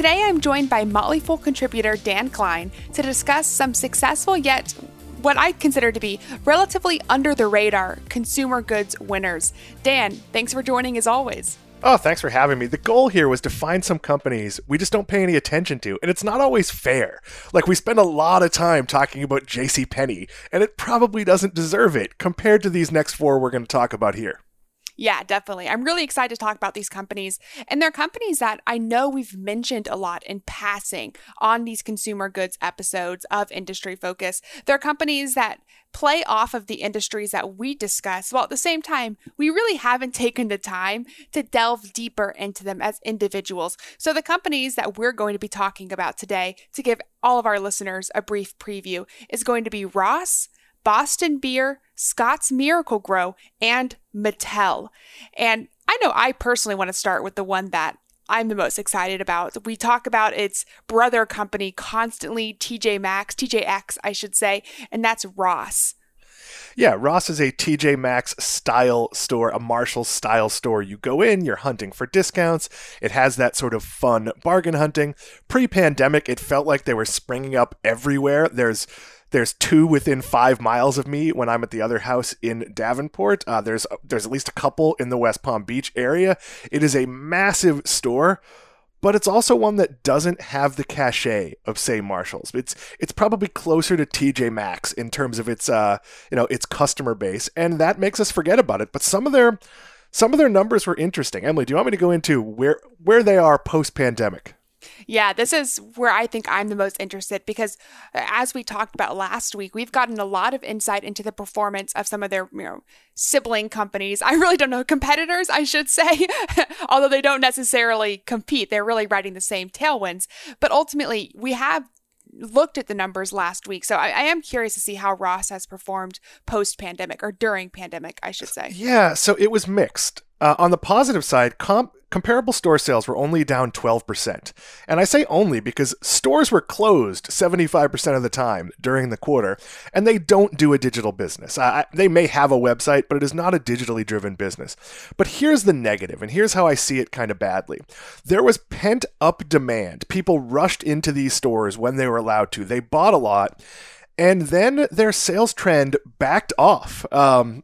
Today I'm joined by Motley Fool contributor Dan Kline to discuss some successful yet what I consider to be relatively under the radar consumer goods winners. Dan, thanks for joining as always. Oh, thanks for having me. The goal here was to find some companies we just don't pay any attention to, and it's not always fair. Like we spend a lot of time talking about J.C. Penney, and it probably doesn't deserve it compared to these next four we're going to talk about here. Yeah, definitely. I'm really excited to talk about these companies. And they're companies that I know we've mentioned a lot in passing on these consumer goods episodes of Industry Focus. They're companies that play off of the industries that we discuss, while at the same time, we really haven't taken the time to delve deeper into them as individuals. So, the companies that we're going to be talking about today, to give all of our listeners a brief preview, is going to be Ross, Boston Beer, Scotts Miracle-Gro, and Mattel. And I know I personally want to start with the one that I'm the most excited about. We talk about its brother company constantly, TJ Maxx, TJX, I should say, and that's Ross. Yeah, Ross is a TJ Maxx style store, a Marshall style store. You go in, you're hunting for discounts. It has that sort of fun bargain hunting. Pre pandemic, it felt like they were springing up everywhere. There's there's two within five miles of me when I'm at the other house in Davenport. Uh, there's there's at least a couple in the West Palm Beach area. It is a massive store, but it's also one that doesn't have the cachet of say Marshalls. It's it's probably closer to TJ Maxx in terms of its uh you know its customer base, and that makes us forget about it. But some of their some of their numbers were interesting. Emily, do you want me to go into where where they are post pandemic? Yeah, this is where I think I'm the most interested because, uh, as we talked about last week, we've gotten a lot of insight into the performance of some of their you know, sibling companies. I really don't know, competitors, I should say, although they don't necessarily compete. They're really riding the same tailwinds. But ultimately, we have looked at the numbers last week. So I, I, am curious to see how Ross has performed post pandemic or during pandemic, I should say. Yeah, so it was mixed. Uh, on the positive side, comp comparable store sales were only down 12%. And I say only because stores were closed 75% of the time during the quarter, and they don't do a digital business. I, they may have a website, but it is not a digitally driven business. But here's the negative, and here's how I see it kind of badly. There was pent up demand. People rushed into these stores when they were allowed to, they bought a lot. And then their sales trend backed off. Um,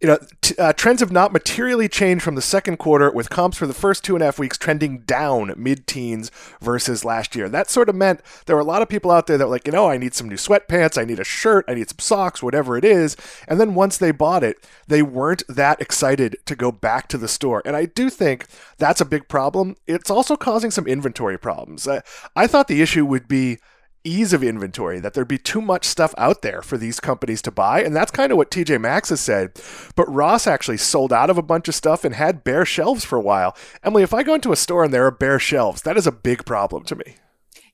you know, t- uh, trends have not materially changed from the second quarter, with comps for the first two and a half weeks trending down mid teens versus last year. That sort of meant there were a lot of people out there that were like, you know, I need some new sweatpants, I need a shirt, I need some socks, whatever it is. And then once they bought it, they weren't that excited to go back to the store. And I do think that's a big problem. It's also causing some inventory problems. Uh, I thought the issue would be ease of inventory, that there'd be too much stuff out there for these companies to buy. And that's kind of what TJ Maxx has said. But Ross actually sold out of a bunch of stuff and had bare shelves for a while. Emily, if I go into a store and there are bare shelves, that is a big problem to me.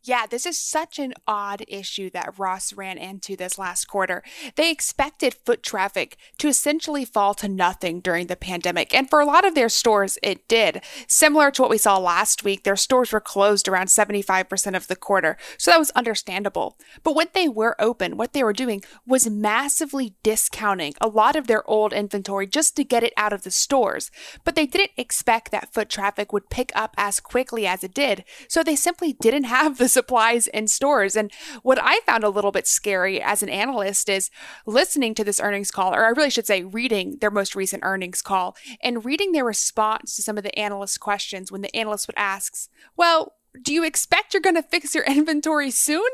Yeah, this is such an odd issue that Ross ran into this last quarter. They expected foot traffic to essentially fall to nothing during the pandemic, and for a lot of their stores, it did. Similar to what we saw last week, their stores were closed around 75% of the quarter, so that was understandable. But when they were open, what they were doing was massively discounting a lot of their old inventory just to get it out of the stores. But they didn't expect that foot traffic would pick up as quickly as it did, so they simply didn't have the supplies in stores. And what I found a little bit scary as an analyst is listening to this earnings call, or I really should say reading their most recent earnings call and reading their response to some of the analyst questions when the analyst would ask, well, do you expect you're going to fix your inventory soon?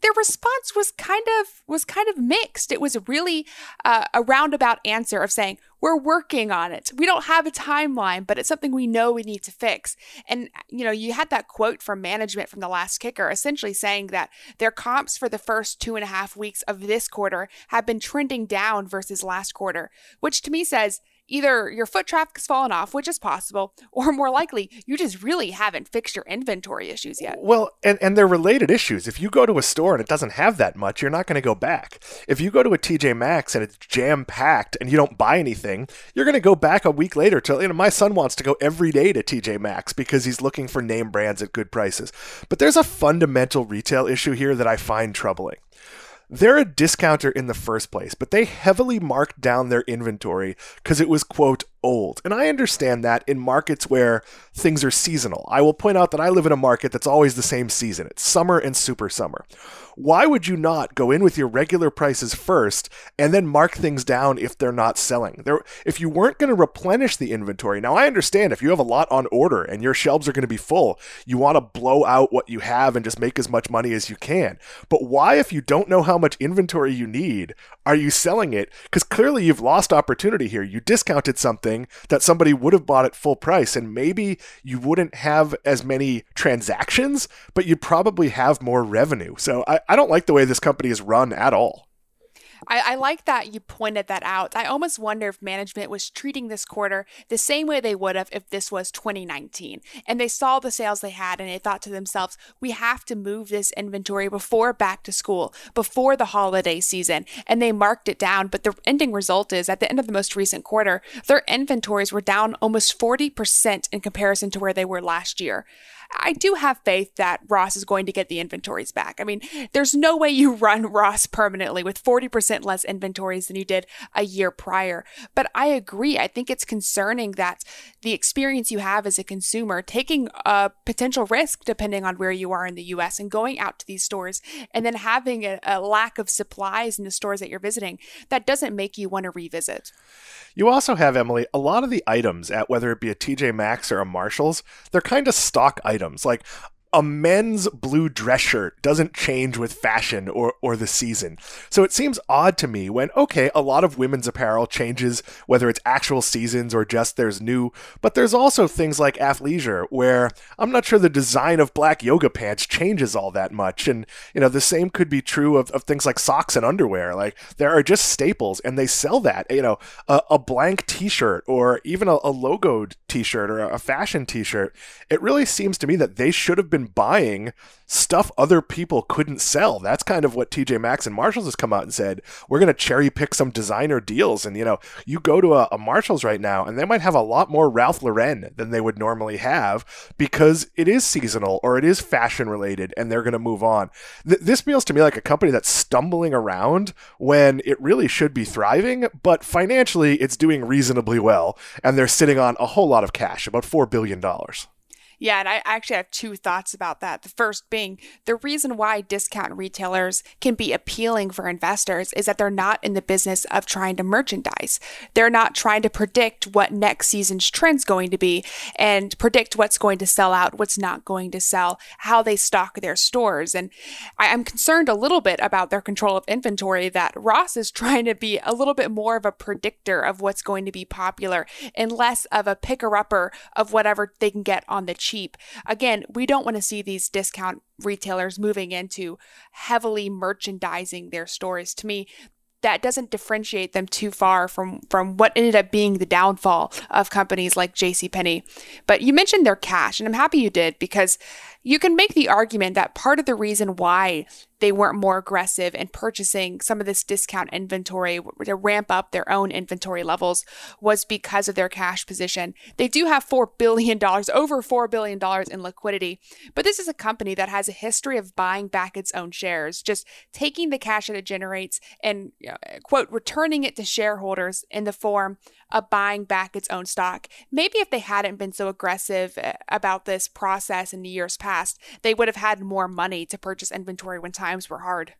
Their response was kind of was kind of mixed. It was really uh, a roundabout answer of saying we're working on it. We don't have a timeline but it's something we know we need to fix. And you know you had that quote from management from the last kicker essentially saying that their comps for the first two and a half weeks of this quarter have been trending down versus last quarter which to me says either your foot traffic's fallen off, which is possible, or more likely, you just really haven't fixed your inventory issues yet. Well, and, and they're related issues. If you go to a store and it doesn't have that much, you're not going to go back. If you go to a TJ Maxx and it's jam packed and you don't buy anything, you're going to go back a week later to, you know, my son wants to go every day to TJ Maxx because he's looking for name brands at good prices. But there's a fundamental retail issue here that I find troubling. They're a discounter in the first place, but they heavily marked down their inventory because it was, quote, old. And I understand that in markets where things are seasonal. I will point out that I live in a market that's always the same season it's summer and super summer. Why would you not go in with your regular prices first and then mark things down if they're not selling? There, if you weren't going to replenish the inventory, now I understand if you have a lot on order and your shelves are going to be full, you want to blow out what you have and just make as much money as you can. But why, if you don't know how much inventory you need, are you selling it? Because clearly you've lost opportunity here. You discounted something that somebody would have bought at full price, and maybe you wouldn't have as many transactions, but you'd probably have more revenue. So I, I don't like the way this company is run at all. I, I, like that you pointed that out. I almost wonder if management was treating this quarter the same way they would have if this was 2019 and they saw the sales they had and they thought to themselves, we have to move this inventory before back to school, before the holiday season. And they marked it down. But the ending result is at the end of the most recent quarter, their inventories were down almost 40% in comparison to where they were last year. I do have faith that Ross is going to get the inventories back. I mean, there's no way you run Ross permanently with 40% less inventories than you did a year prior. But I agree. I think it's concerning that the experience you have as a consumer taking a potential risk depending on where you are in the US and going out to these stores and then having a, a lack of supplies in the stores that you're visiting, that doesn't make you want to revisit. You also have, Emily, a lot of the items at whether it be a TJ Maxx or a Marshalls, they're kind of stock items. Like a men's blue dress shirt doesn't change with fashion or, or the season. So it seems odd to me when, okay, a lot of women's apparel changes, whether it's actual seasons or just there's new, but there's also things like athleisure where I'm not sure the design of black yoga pants changes all that much. And, you know, the same could be true of, of things like socks and underwear. Like there are just staples and they sell that, you know, a, a blank t shirt or even a, a logoed t shirt or a fashion t shirt. It really seems to me that they should have been buying stuff other people couldn't sell. That's kind of what TJ Maxx and Marshalls has come out and said. We're going to cherry pick some designer deals. And, you know, you go to a, a, Marshalls right now and they might have a lot more Ralph Lauren than they would normally have because it is seasonal or it is fashion related and they're going to move on. Th- this feels to me like a company that's stumbling around when it really should be thriving, but financially it's doing reasonably well. And they're sitting on a whole lot of cash, about $4 billion. Yeah, and I actually have two thoughts about that. The first being the reason why discount retailers can be appealing for investors is that they're not in the business of trying to merchandise. They're not trying to predict what next season's trend's going to be and predict what's going to sell out, what's not going to sell, how they stock their stores. And I, am concerned a little bit about their control of inventory that Ross is trying to be a little bit more of a predictor of what's going to be popular and less of a picker upper of whatever they can get on the cheap cheap. Again, we don't want to see these discount retailers moving into heavily merchandising their stores. To me, that doesn't differentiate them too far from from what ended up being the downfall of companies like JCPenney. But you mentioned their cash, and I'm happy you did because you can make the argument that part of the reason why they weren't more aggressive in purchasing some of this discount inventory to ramp up their own inventory levels was because of their cash position. They do have $4 billion, over $4 billion in liquidity, but this is a company that has a history of buying back its own shares, just taking the cash that it generates and, you know, quote, returning it to shareholders in the form of buying back its own stock. Maybe if they hadn't been so aggressive uh, about this process in the years past, they would have had more money to purchase inventory when times were hard.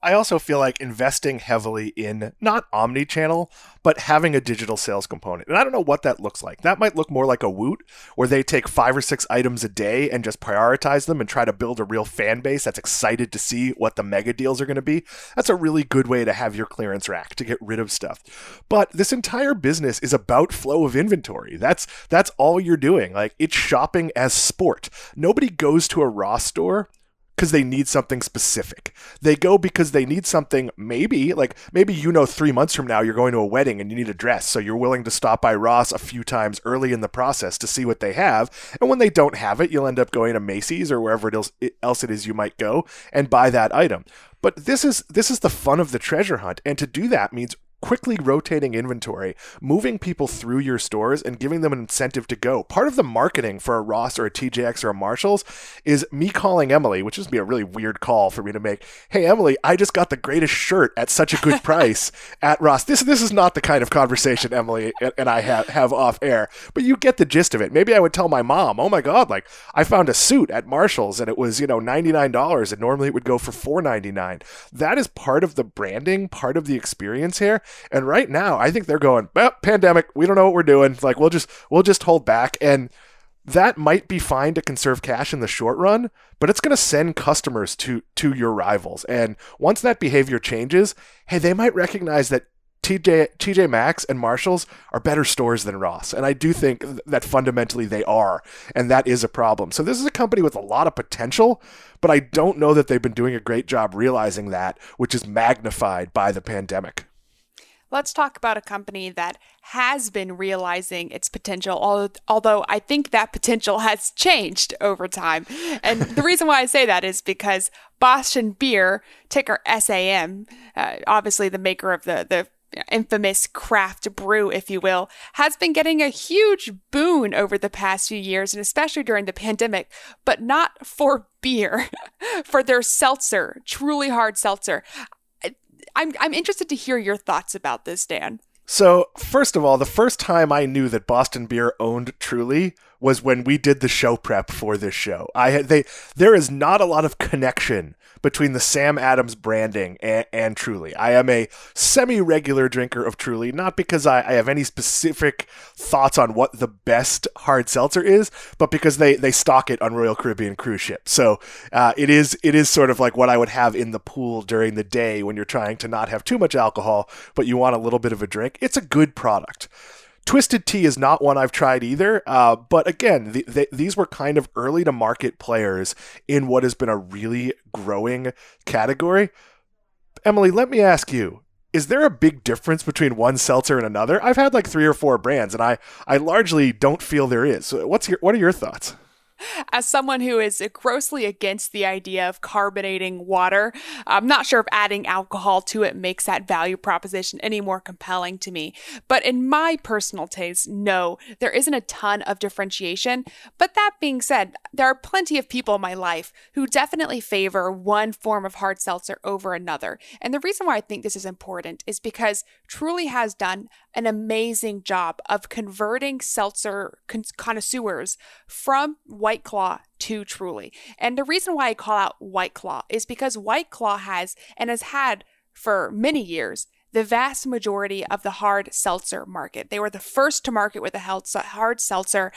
I also feel like investing heavily in not omni channel, but having a digital sales component. And I don't know what that looks like. That might look more like a Woot, where they take five or six items a day and just prioritize them and try to build a real fan base that's excited to see what the mega deals are going to be. That's a really good way to have your clearance rack to get rid of stuff. But this entire business is about flow of inventory. That's that's all you're doing. Like it's shopping as sport. Nobody goes to a Ross store because they need something specific. They go because they need something, maybe, like maybe you know three months from now you're going to a wedding and you need a dress. So you're willing to stop by Ross a few times early in the process to see what they have. And when they don't have it, you'll end up going to Macy's or wherever else it is you might go and buy that item. But this is this is the fun of the treasure hunt. And to do that means quickly rotating inventory, moving people through your stores and giving them an incentive to go. Part of the marketing for a Ross or a TJX or a Marshalls is me calling Emily, which is be a really weird call for me to make. Hey Emily, I just got the greatest shirt at such a good price at Ross. This this is not the kind of conversation Emily and I have have off air, but you get the gist of it. Maybe I would tell my mom, "Oh my god, like I found a suit at Marshalls and it was, you know, $99 and normally it would go for $4.99." That is part of the branding, part of the experience here and right now, I think they're going, well, pandemic, we don't know what we're doing. Like we'll just we'll just hold back and that might be fine to conserve cash in the short run, but it's going to send customers to to your rivals. And once that behavior changes, hey, they might recognize that TJ TJ Maxx and Marshalls are better stores than Ross, and I do think that fundamentally they are, and that is a problem. So this is a company with a lot of potential, but I don't know that they've been doing a great job realizing that, which is magnified by the pandemic let's talk about a company that has been realizing its potential, although I think that potential has changed over time. And the reason why I say that is because Boston Beer, ticker SAM, uh, obviously the maker of the, the infamous craft brew, if you will, has been getting a huge boon over the past few years, and especially during the pandemic, but not for beer, for their seltzer, truly hard seltzer. I'm I'm interested to hear your thoughts about this, Dan. So, first of all, the first time I knew that Boston Beer owned Truly was when we did the show prep for this show. I had they there is not a lot of connection between the Sam Adams branding and, and Truly. I am a semi-regular drinker of Truly, not because I, I, have any specific thoughts on what the best hard seltzer is, but because they they stock it on Royal Caribbean cruise ships. So uh, it is it is sort of like what I would have in the pool during the day when you're trying to not have too much alcohol, but you want a little bit of a drink. It's a good product. Twisted Tea is not one I've tried either, uh, but again, the, the, these were kind of early to market players in what has been a really growing category. Emily, let me ask you: Is there a big difference between one seltzer and another? I've had like three or four brands, and I I largely don't feel there is. So what's your what are your thoughts? As someone who is grossly against the idea of carbonating water, I'm not sure if adding alcohol to it makes that value proposition any more compelling to me. But in my personal taste, no, there isn't a ton of differentiation. But that being said, there are plenty of people in my life who definitely favor one form of hard seltzer over another. And the reason why I think this is important is because Truly has done an amazing job of converting seltzer con- connoisseurs from White Claw to Truly. And the reason why I call out White Claw is because White Claw has and has had for many years the vast majority of the hard seltzer market. They were the first to market with a hard seltzer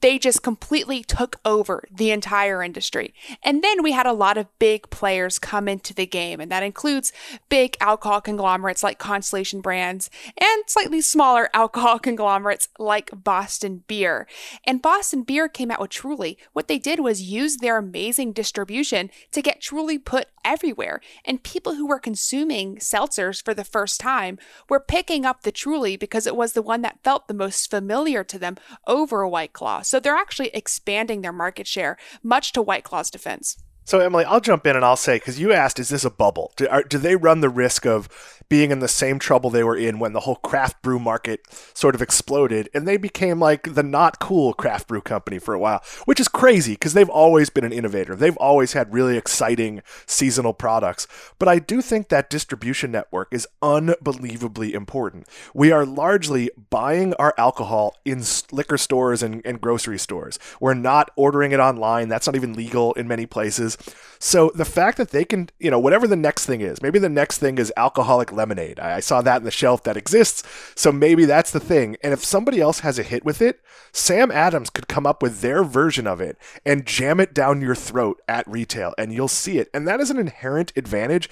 they just completely took over the entire industry. And then we had a lot of big players come into the game, and that includes big alcohol conglomerates like Constellation Brands and slightly smaller alcohol conglomerates like Boston Beer. And Boston Beer came out with Truly. What they did was use their amazing distribution to get Truly put everywhere. And people who were consuming seltzers for the first time were picking up the Truly because it was the one that felt the most familiar to them over a White Claw. So they're actually expanding their market share, much to White Claw's defense. So, Emily, I'll jump in and I'll say, because you asked, is this a bubble? Do, are, do, they run the risk of being in the same trouble they were in when the whole craft brew market sort of exploded and they became like the not cool craft brew company for a while, which is crazy because they've always been an innovator. They've always had really exciting seasonal products. But I do think that distribution network is unbelievably important. We are largely buying our alcohol in liquor stores and, and grocery stores. We're not ordering it online. That's not even legal in many places. So the fact that they can, you know, whatever the next thing is, maybe the next thing is alcoholic lemonade. I saw that in the shelf that exists. So maybe that's the thing. And if somebody else has a hit with it, Sam Adams could come up with their version of it and jam it down your throat at retail and you'll see it. And that is an inherent advantage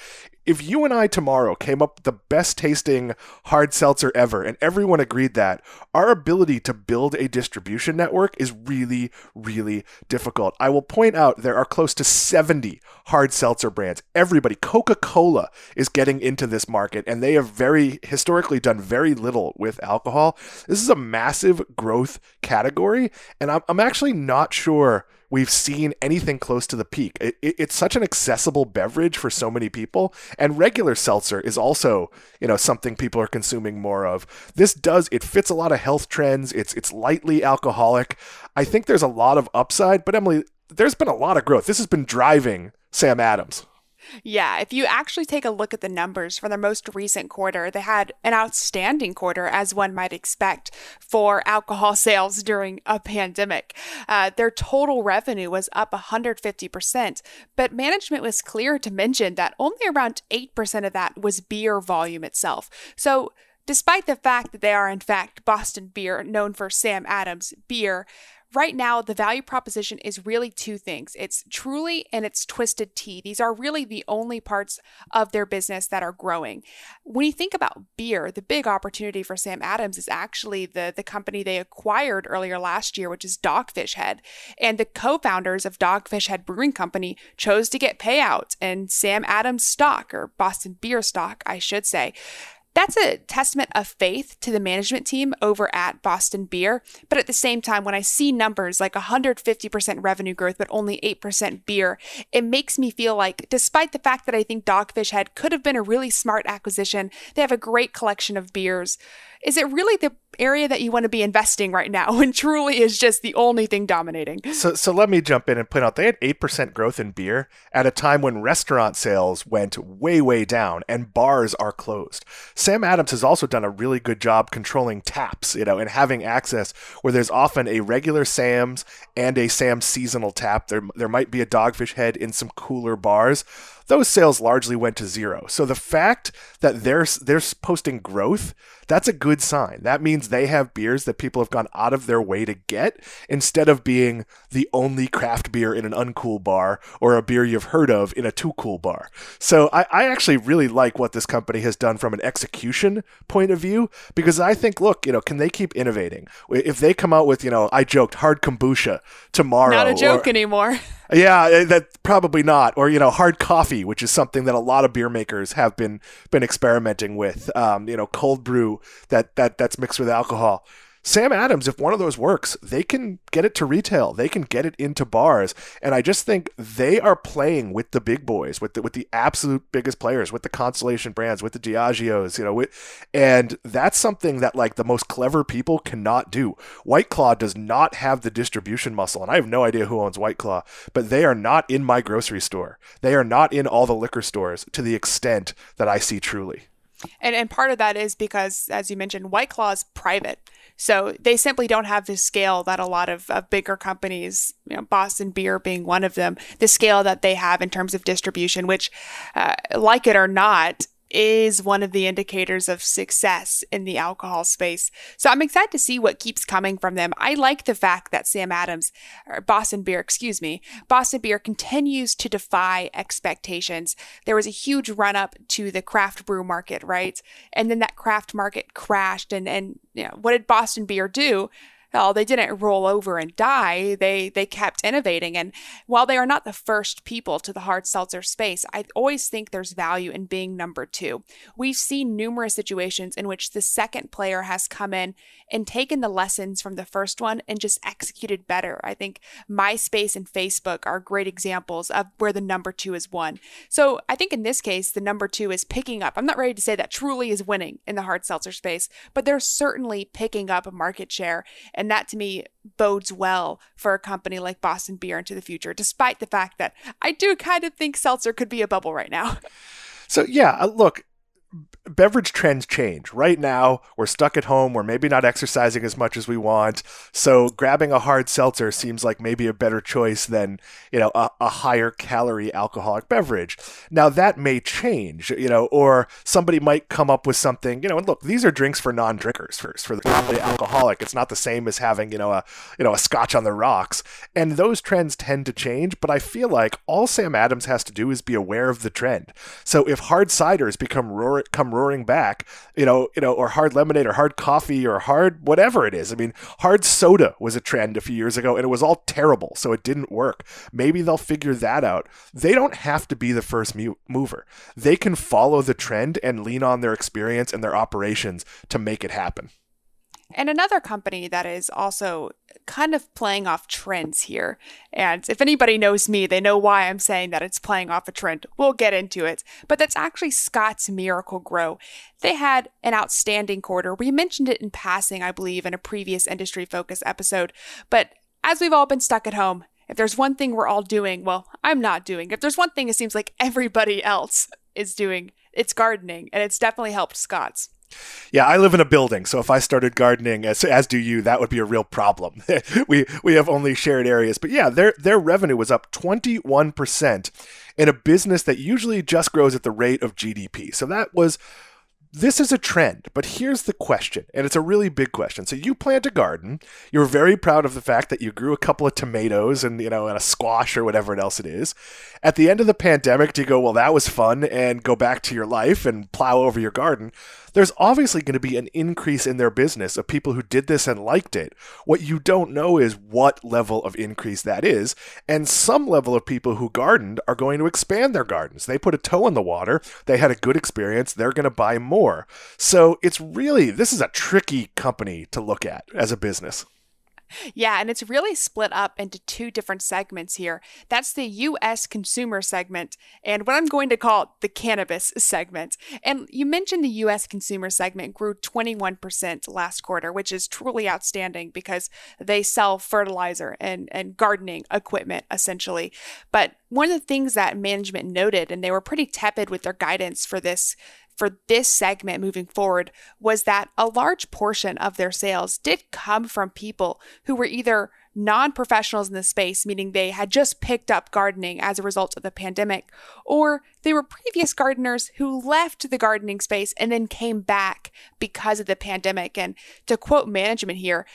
if you and I tomorrow came up with the best tasting hard seltzer ever and everyone agreed that, our ability to build a distribution network is really, really difficult. I will point out there are close to 70 hard seltzer brands. Everybody, Coca Cola is getting into this market and they have very historically done very little with alcohol. This is a massive growth category, and I'm, I'm actually not sure we've seen anything close to the peak. It, it, it's such an accessible beverage for so many people, and regular seltzer is also, you know, something people are consuming more of. This does it fits a lot of health trends. It's it's lightly alcoholic. I think there's a lot of upside, but Emily, there's been a lot of growth. This has been driving Sam Adams. Yeah, if you actually take a look at the numbers for their most recent quarter, they had an outstanding quarter, as one might expect, for alcohol sales during a pandemic. Uh, their total revenue was up 150%, but management was clear to mention that only around 8% of that was beer volume itself. So, despite the fact that they are, in fact, Boston beer, known for Sam Adams beer, right now the value proposition is really two things. It's truly and it's twisted tea. These are really the only parts of their business that are growing. When you think about beer the big opportunity for sam adams is actually the the company they acquired earlier last year which is dogfish head. And the co-founders of dogfish head brewing company chose to get payout and sam adams stock or boston beer stock i should say that's a testament of faith to the management team over at Boston Beer. But at the same time, when I see numbers like 150% revenue growth, but only 8% beer, it makes me feel like, despite the fact that I think Dogfish Head could have been a really smart acquisition, they have a great collection of beers is it really the area that you want to be investing right now when truly is just the only thing dominating? So, so let me jump in and point out they had 8% growth in beer at a time when restaurant sales went way, way down and bars are closed. Sam Adams has also done a really good job controlling taps, you know, and having access where there's often a regular Sam's and a Sam's seasonal tap. There, there might be a dogfish head in some cooler bars those sales largely went to zero. So the fact that they're they're posting growth, that's a good sign. That means they have beers that people have gone out of their way to get instead of being the only craft beer in an uncool bar or a beer you've heard of in a too cool bar. So I, I actually really like what this company has done from an execution point of view because I think, look, you know, can they keep innovating? If they come out with, you know, I joked hard kombucha tomorrow. Not a joke or, anymore. Yeah, eh, that probably not. Or you know, hard coffee, which is something that a lot of beer makers have been been experimenting with. Um, you know, cold brew that that that's mixed with alcohol. Sam Adams, if one of those works, they can get it to retail. They can get it into bars, and I just think they are playing with the big boys, with the with the absolute biggest players, with the Constellation brands, with the Diageos, you know, with, and that's something that like the most clever people cannot do. White Claw does not have the distribution muscle, and I have no idea who owns White Claw, but they are not in my grocery store. They are not in all the liquor stores to the extent that I see truly. And and part of that is because, as you mentioned, White Claw is private. So they simply don't have the scale that a lot of, of bigger companies, you know, Boston Beer being one of them, the scale that they have in terms of distribution, which, uh, like it or not, is one of the indicators of success in the alcohol space. So I'm excited to see what keeps coming from them. I like the fact that Sam Adams, or Boston Beer, excuse me, Boston Beer continues to defy expectations. There was a huge run up to the craft brew market, right? And then that craft market crashed and and you know, what did Boston Beer do? They didn't roll over and die. They they kept innovating. And while they are not the first people to the hard seltzer space, I always think there's value in being number two. We've seen numerous situations in which the second player has come in and taken the lessons from the first one and just executed better. I think MySpace and Facebook are great examples of where the number two is won. So I think in this case, the number two is picking up. I'm not ready to say that truly is winning in the hard seltzer space, but they're certainly picking up market share. And that to me bodes well for a company like Boston Beer into the future, despite the fact that I do kind of think seltzer could be a bubble right now. So, yeah, uh, look, beverage trends change. Right now, we're stuck at home. We're maybe not exercising as much as we want. So grabbing a hard seltzer seems like maybe a better choice than, you know, a, a higher calorie alcoholic beverage. Now that may change, you know, or somebody might come up with something, you know, and look, these are drinks for non-drinkers first. For the alcoholic, it's not the same as having, you know, a, you know, a scotch on the rocks. And those trends tend to change, but I feel like all Sam Adams has to do is be aware of the trend. So if hard ciders become come roaring back, you know, you know, or hard lemonade or hard coffee or hard whatever it is. I mean, hard soda was a trend a few years ago and it was all terrible, so it didn't work. Maybe they'll figure that out. They don't have to be the first mover. They can follow the trend and lean on their experience and their operations to make it happen. And another company that is also kind of playing off trends here. And if anybody knows me, they know why I'm saying that it's playing off a trend. We'll get into it. But that's actually Scotts Miracle-Gro. They had an outstanding quarter. We mentioned it in passing, I believe, in a previous industry focus episode. But as we've all been stuck at home, if there's one thing we're all doing, well, I'm not doing. If there's one thing it seems like everybody else is doing, it's gardening. And it's definitely helped Scotts. Yeah, I live in a building, so if I started gardening, as as do you, that would be a real problem. we we have only shared areas, but yeah, their their revenue was up twenty one percent in a business that usually just grows at the rate of GDP. So that was this is a trend, but here's the question, and it's a really big question. So you plant a garden, you're very proud of the fact that you grew a couple of tomatoes and you know and a squash or whatever else it is. At the end of the pandemic, do you go, well, that was fun, and go back to your life and plow over your garden? There's obviously going to be an increase in their business of people who did this and liked it. What you don't know is what level of increase that is. And some level of people who gardened are going to expand their gardens. They put a toe in the water, they had a good experience, they're going to buy more. So it's really, this is a tricky company to look at as a business. Yeah, and it's really split up into two different segments here. That's the US consumer segment and what I'm going to call the cannabis segment. And you mentioned the US consumer segment grew 21% last quarter, which is truly outstanding because they sell fertilizer and, and gardening equipment essentially. But one of the things that management noted, and they were pretty tepid with their guidance for this for this segment moving forward was that a large portion of their sales did come from people who were either non professionals in the space, meaning they had just picked up gardening as a result of the pandemic, or they were previous gardeners who left the gardening space and then came back because of the pandemic. And to quote management here,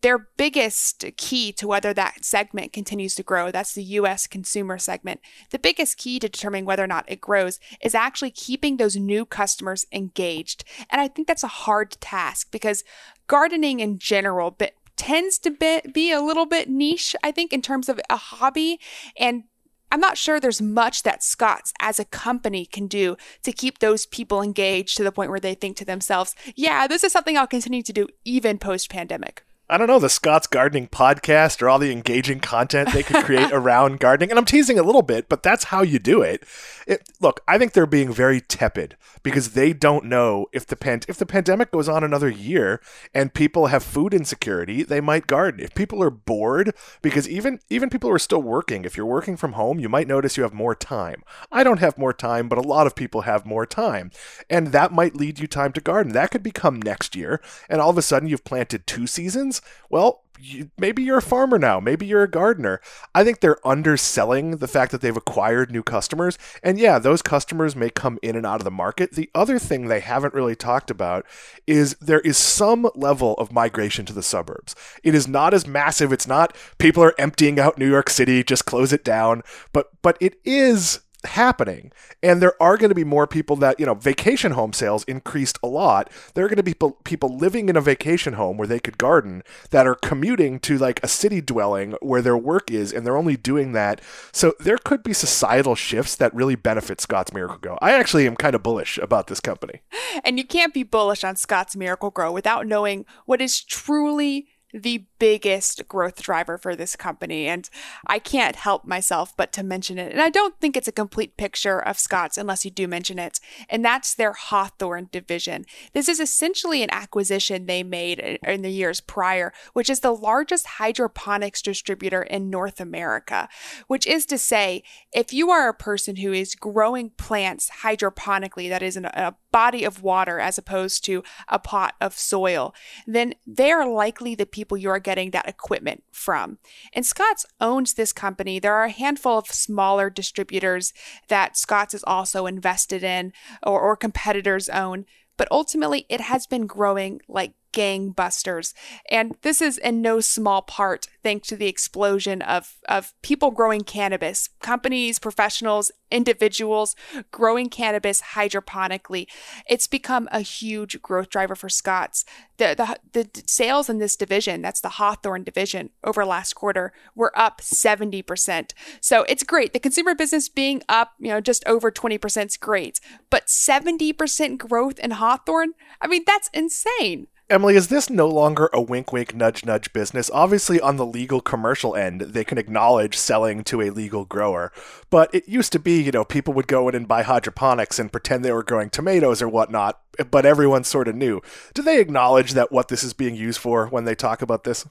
their biggest key to whether that segment continues to grow, that's the US consumer segment, the biggest key to determining whether or not it grows is actually keeping those new customers engaged. And I think that's a hard task because gardening in general, but tends to be, be a little bit niche, I think, in terms of a hobby. And I'm not sure there's much that Scotts as a company can do to keep those people engaged to the point where they think to themselves, yeah, this is something I'll continue to do even post pandemic. I don't know, the Scott's Gardening podcast or all the engaging content they could create around gardening. And I'm teasing a little bit, but that's how you do it. it. Look, I think they're being very tepid because they don't know if the pan- if the pandemic goes on another year and people have food insecurity, they might garden. If people are bored, because even even people who are still working, if you're working from home, you might notice you have more time. I don't have more time, but a lot of people have more time. And that might lead you time to garden. That could become next year, and all of a sudden you've planted two seasons well, you, maybe you're a farmer now. Maybe you're a gardener. I think they're underselling the fact that they've acquired new customers. And yeah, those customers may come in and out of the market. The other thing they haven't really talked about is there is some level of migration to the suburbs. It is not as massive. It's not people are emptying out New York City, just close it down. But but it is happening. And there are going to be more people that you know vacation home sales increased a lot. There are going to be people living in a vacation home where they could garden that are commuting to like a city dwelling where their work is and they're only doing that. So there could be societal shifts that really benefit Scotts Miracle-Gro. I actually am kind of bullish about this company. And you can't be bullish on Scotts Miracle-Gro without knowing what is truly the biggest growth driver for this company. And I can't help myself but to mention it. And I don't think it's a complete picture of Scott's unless you do mention it. And that's their Hawthorne division. This is essentially an acquisition they made in the years prior, which is the largest hydroponics distributor in North America. Which is to say, if you are a person who is growing plants hydroponically, that is in a body of water as opposed to a pot of soil, then they are likely the people you are getting that equipment from. And Scotts owns this company. There are a handful of smaller distributors that Scotts is also invested in or, or competitors own. But ultimately, it has been growing like gangbusters. And this is in no small part thanks to the explosion of, of people growing cannabis, companies, professionals, individuals growing cannabis hydroponically. It's become a huge growth driver for Scotts. The, the, the sales in this division, that's the Hawthorne division, over last quarter were up 70%. So it's great. The consumer business being up, you know, just over 20% is great. But 70% growth in Hawthorne, I mean, that's insane. Emily, is this no longer a wink wink nudge nudge business? Obviously, on the legal commercial end, they can acknowledge selling to a legal grower. But it used to be, you know, people would go in and buy hydroponics and pretend they were growing tomatoes or whatnot, but everyone sort of knew. Do they acknowledge that what this is being used for when they talk about this?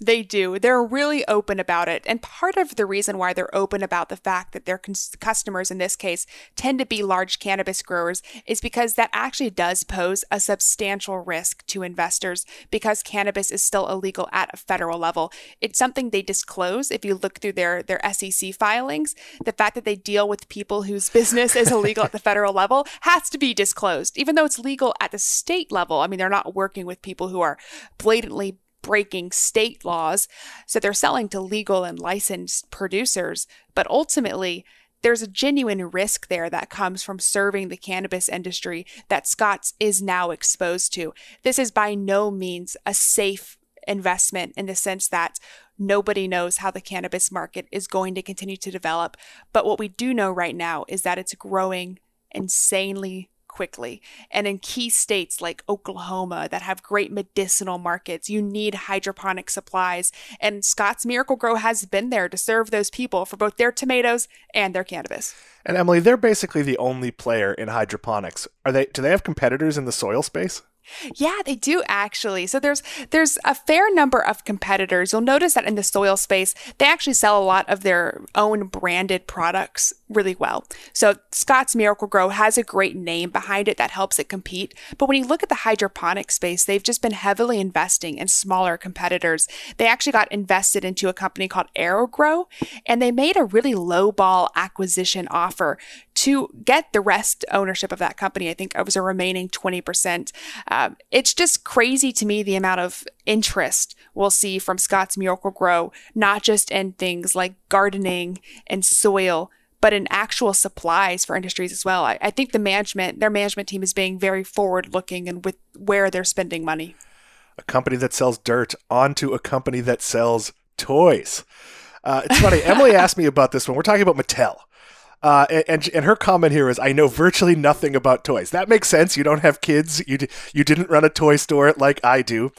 They do. They're really open about it. And part of the reason why they're open about the fact that their customers in this case tend to be large cannabis growers is because that actually does pose a substantial risk to investors because cannabis is still illegal at a federal level. It's something they disclose if you look through their, their SEC filings. The fact that they deal with people whose business is illegal at the federal level has to be disclosed, even though it's legal at the state level. I mean, they're not working with people who are blatantly breaking state laws. So they're selling to legal and licensed producers. But ultimately, there's a genuine risk there that comes from serving the cannabis industry that Scotts is now exposed to. This is by no means a safe investment in the sense that nobody knows how the cannabis market is going to continue to develop. But what we do know right now is that it's growing insanely quickly. And in key states like Oklahoma that have great medicinal markets, you need hydroponic supplies. And Scotts Miracle-Gro has been there to serve those people for both their tomatoes and their cannabis. And Emily, they're basically the only player in hydroponics. Are they do they have competitors in the soil space? Yeah, they do actually. So there's there's a fair number of competitors. You'll notice that in the soil space, they actually sell a lot of their own branded products really well. So Scotts Miracle-Gro has a great name behind it that helps it compete. But when you look at the hydroponic space, they've just been heavily investing in smaller competitors. They actually got invested into a company called AeroGrow, and they made a really low ball acquisition offer to get the rest ownership of that company. I think it was a remaining 20%. Um, it's just crazy to me the amount of interest we'll see from Scotts Miracle-Gro, not just in things like gardening and soil, but in actual supplies for industries as well. I, I think the management, their management team is being very forward looking and with where they're spending money. A company that sells dirt onto a company that sells toys. Uh, it's funny. Emily asked me about this one. we're talking about Mattel. Uh, and and her comment here is, I know virtually nothing about toys. That makes sense. You don't have kids. You d- you didn't run a toy store like I do.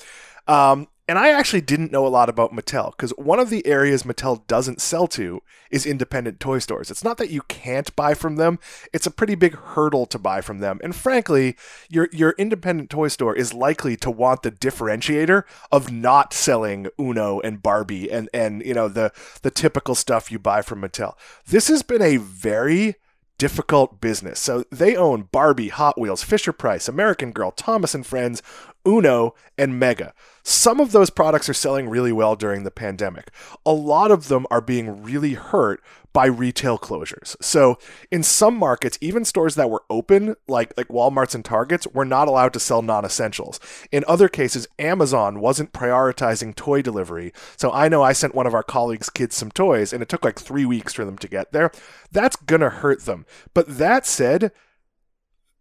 Um, and I actually didn't know a lot about Mattel because one of the areas Mattel doesn't sell to is independent toy stores. It's not that you can't buy from them, it's a pretty big hurdle to buy from them. And frankly, your your independent toy store is likely to want the differentiator of not selling Uno and Barbie and and you know the the typical stuff you buy from Mattel. This has been a very difficult business. So they own Barbie, Hot Wheels, Fisher Price, American Girl, Thomas and Friends, Uno, and Mega. Some of those products are selling really well during the pandemic. A lot of them are being really hurt by retail closures. So in some markets, even stores that were open, like like Walmart's and Targets, were not allowed to sell non-essentials. In other cases, Amazon wasn't prioritizing toy delivery. So I know I sent one of our colleagues' kids some toys, and it took like three weeks for them to get there. That's gonna hurt them. But that said,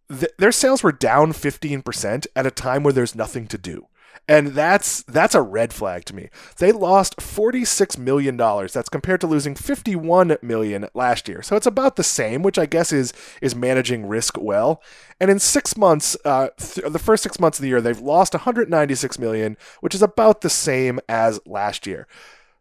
th- their sales were down 15% at a time where there's nothing to do. And that's that's a red flag to me. They lost 46 million dollars. That's compared to losing 51 million last year. So it's about the same, which I guess is is managing risk well. And in 6 months, uh, th- the first 6 months of the year, they've lost 196 million, which is about the same as last year.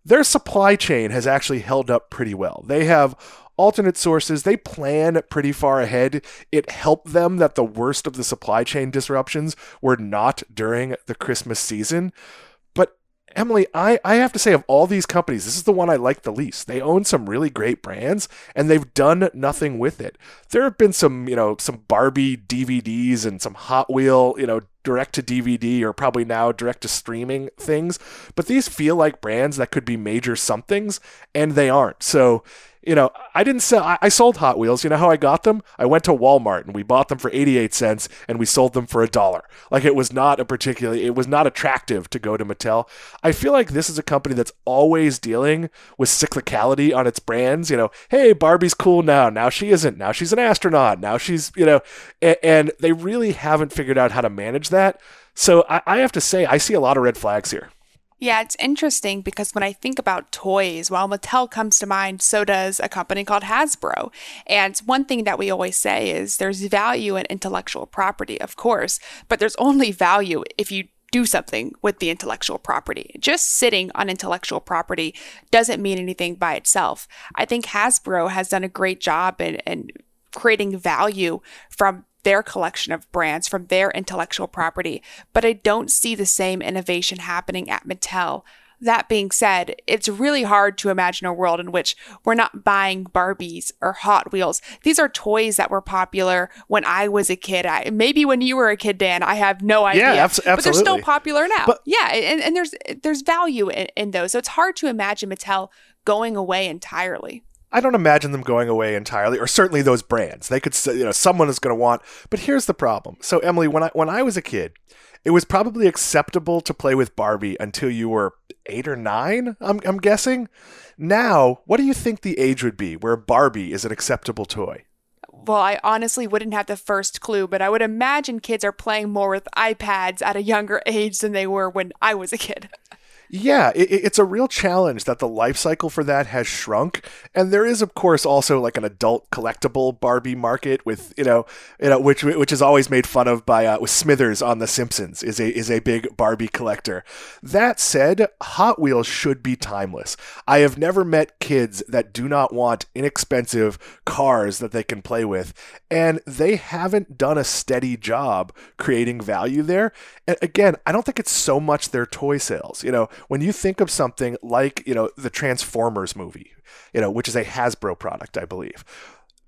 Their supply chain has actually held up pretty well. They have alternate sources. They plan pretty far ahead. It helped them that the worst of the supply chain disruptions were not during the Christmas season. But Emily, I, I have to say, of all these companies, this is the one I like the least. They own some really great brands and they've done nothing with it. There have been some, you know, some Barbie DVDs and some Hot Wheel, you know, direct to DVD or probably now direct to streaming things, but these feel like brands that could be major somethings and they aren't. So you know, I didn't sell, I, I, sold Hot Wheels. You know how I got them? I went to Walmart and we bought them for 88 cents and we sold them for a dollar. Like it was not a particularly, it was not attractive to go to Mattel. I feel like this is a company that's always dealing with cyclicality on its brands. You know, hey, Barbie's cool now. Now she isn't. Now she's an astronaut. Now she's, you know, and, and they really haven't figured out how to manage that. So I, I have to say, I see a lot of red flags here. Yeah, it's interesting because when I think about toys, while Mattel comes to mind, so does a company called Hasbro. And one thing that we always say is there's value in intellectual property, of course, but there's only value if you do something with the intellectual property. Just sitting on intellectual property doesn't mean anything by itself. I think Hasbro has done a great job in, in creating value from their collection of brands, from their intellectual property, but I don't see the same innovation happening at Mattel. That being said, it's really hard to imagine a world in which we're not buying Barbies or Hot Wheels. These are toys that were popular when I was a kid. I, maybe when you were a kid, Dan, I have no idea. Yeah, absolutely. But they're still popular now. But, yeah, and, and there's there's value in, in those. So it's hard to imagine Mattel going away entirely. I don't imagine them going away entirely, or certainly those brands. They could, you know, someone is going to want. But here's the problem. So Emily, when I when I was a kid, it was probably acceptable to play with Barbie until you were eight or nine. I'm, I'm guessing. Now, what do you think the age would be where Barbie is an acceptable toy? well, I honestly wouldn't have the first clue, but I would imagine kids are playing more with iPads at a younger age than they were when I was a kid. Yeah, it, it's a real challenge that the life cycle for that has shrunk, and there is, of course, also like an adult collectible Barbie market with you know, you know, which which is always made fun of by uh, with Smithers on The Simpsons is a is a big Barbie collector. That said, Hot Wheels should be timeless. I have never met kids that do not want inexpensive cars that they can play with, and they haven't done a steady job creating value there. And again, I don't think it's so much their toy sales, you know when you think of something like, you know, the Transformers movie, you know, which is a Hasbro product, I believe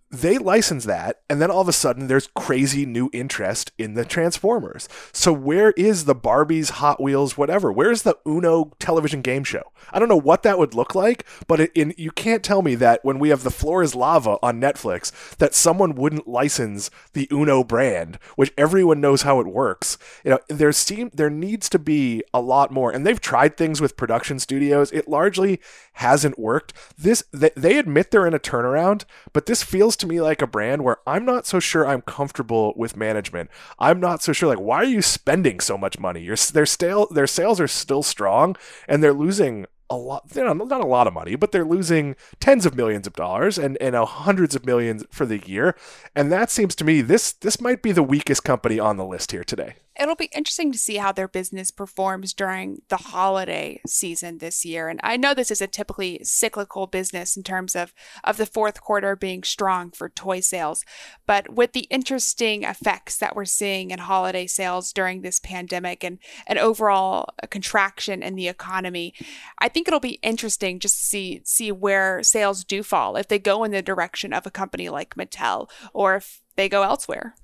they license that, and then all of a sudden there's crazy new interest in the Transformers. So where is the Barbies, Hot Wheels, whatever? Where's the Uno television game show? I don't know what that would look like, but it, in, you can't tell me that when we have The Floor is Lava on Netflix, that someone wouldn't license the Uno brand, which everyone knows how it works. You know, there seem there needs to be a lot more, and they've tried things with production studios. It largely hasn't worked. This they, they admit they're in a turnaround, but this feels to me like a brand where I'm not so sure I'm comfortable with management. I'm not so sure like why are you spending so much money? Your their stale their sales are still strong and they're losing a lot, you know, not a lot of money, but they're losing tens of millions of dollars and and hundreds of millions for the year. And that seems to me this this might be the weakest company on the list here today. It'll be interesting to see how their business performs during the holiday season this year. And I know this is a typically cyclical business in terms of, of the fourth quarter being strong for toy sales. But with the interesting effects that we're seeing in holiday sales during this pandemic and an overall contraction in the economy, I think it'll be interesting just to see see where sales do fall if they go in the direction of a company like Mattel or if they go elsewhere.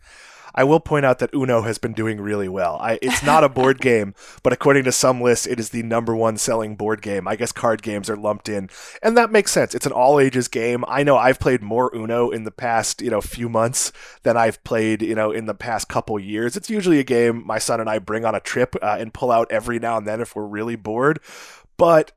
I will point out that Uno has been doing really well. I, it's not a board game, but according to some lists, it is the number one selling board game. I guess card games are lumped in, and that makes sense. It's an all ages game. I know I've played more Uno in the past, you know, few months than I've played, you know, in the past couple years. It's usually a game my son and I bring on a trip uh, and pull out every now and then if we're really bored. But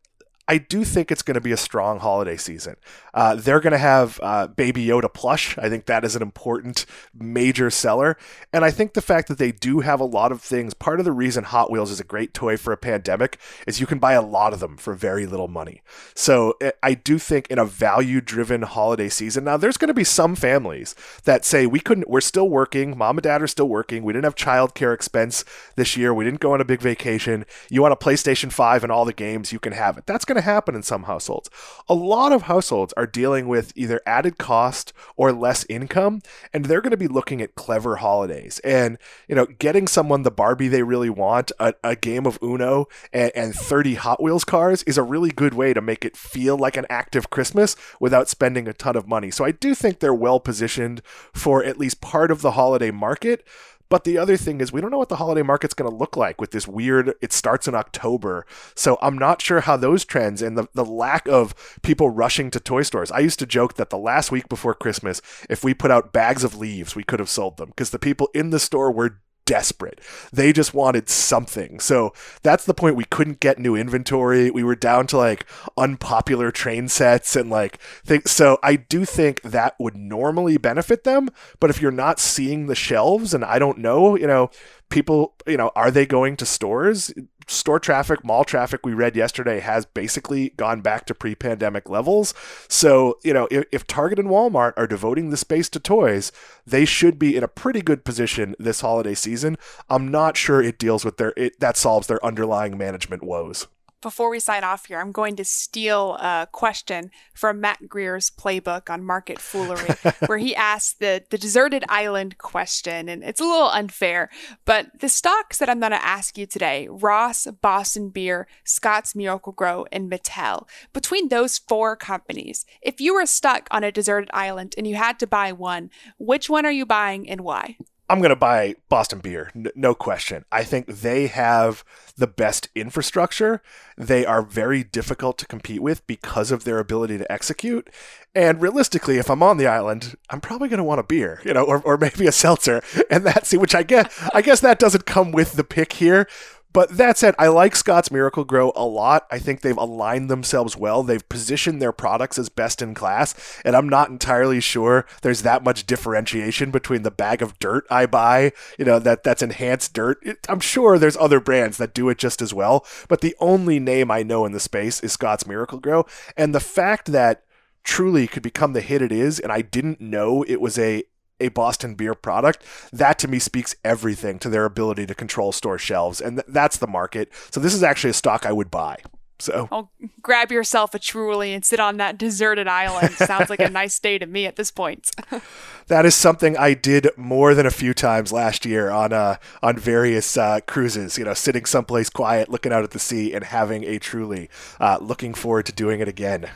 I do think it's going to be a strong holiday season. Uh, they're going to have uh, Baby Yoda plush. I think that is an important major seller. And I think the fact that they do have a lot of things, part of the reason Hot Wheels is a great toy for a pandemic is you can buy a lot of them for very little money. So eh, I do think in a value driven holiday season, now there's going to be some families that say we couldn't, we're still working, mom and dad are still working, we didn't have childcare expense this year, we didn't go on a big vacation. You want a PlayStation 5 and all the games, you can have it. That's going to happen in some households. A lot of households are dealing with either added cost or less income, and they're going to be looking at clever holidays. And, you know, getting someone the Barbie they really want, a, a game of Uno, and, and 30 Hot Wheels cars is a really good way to make it feel like an active Christmas without spending a ton of money. So I do think they're well positioned for at least part of the holiday market. But the other thing is, we don't know what the holiday market's going to look like with this weird, it starts in October. So I'm not sure how those trends and the, the lack of people rushing to toy stores. I used to joke that the last week before Christmas, if we put out bags of leaves, we could have sold them because the people in the store were desperate. They just wanted something. So that's the point. We couldn't get new inventory. We were down to like unpopular train sets and like things. So I do think that would normally benefit them. But if you're not seeing the shelves, and I don't know, you know, people, you know, are they going to stores? Store traffic, mall traffic we read yesterday has basically gone back to pre pandemic levels. So, you know, if, if, Target and Walmart are devoting the space to toys, they should be in a pretty good position this holiday season. I'm not sure it deals with their, it, that solves their underlying management woes before we sign off here, I'm going to steal a question from Matt Greer's playbook on market foolery, where he asked the, the deserted island question. And it's a little unfair, but the stocks that I'm going to ask you today Ross, Boston Beer, Scotts Miracle-Gro, and Mattel between those four companies, if you were stuck on a deserted island and you had to buy one, which one are you buying and why? I'm going to buy Boston Beer, n- no question. I think they have the best infrastructure. They are very difficult to compete with because of their ability to execute. And realistically, if I'm on the island, I'm probably going to want a beer, you know, or, or maybe a seltzer. And that's which I guess I guess that doesn't come with the pick here. But that said, I like Scotts Miracle-Gro a lot. I think they've aligned themselves well. They've positioned their products as best in class, and I'm not entirely sure there's that much differentiation between the bag of dirt I buy, you know, that that's enhanced dirt. It, I'm sure there's other brands that do it just as well, but the only name I know in the space is Scotts Miracle-Gro, and the fact that truly could become the hit it is, and I didn't know it was a a Boston beer product, that to me speaks everything to their ability to control store shelves. And th- that's the market. So this is actually a stock I would buy. So I'll grab yourself a truly and sit on that deserted island. Sounds like a nice day to me at this point. that is something I did more than a few times last year on uh, on various uh, cruises. You know, sitting someplace quiet, looking out at the sea, and having a truly. Uh, looking forward to doing it again.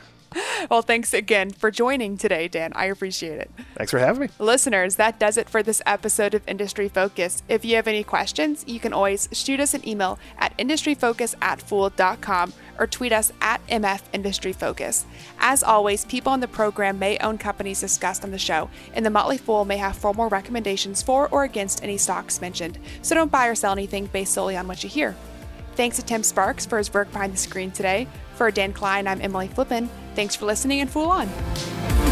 Well, thanks again for joining today, Dan. I appreciate it. Thanks for having me. Listeners, that does it for this episode of Industry Focus. If you have any questions, you can always shoot us an email at industryfocus at fool.com or tweet us at MF Industry Focus. As always, people on the program may own companies discussed on the show, and the Motley Fool may have formal recommendations for or against any stocks mentioned, so don't buy or sell anything based solely on what you hear. Thanks to Tim Sparks for his work behind the screen today. For Dan Kline, I'm Emily Flippen. Thanks for listening and Fool On.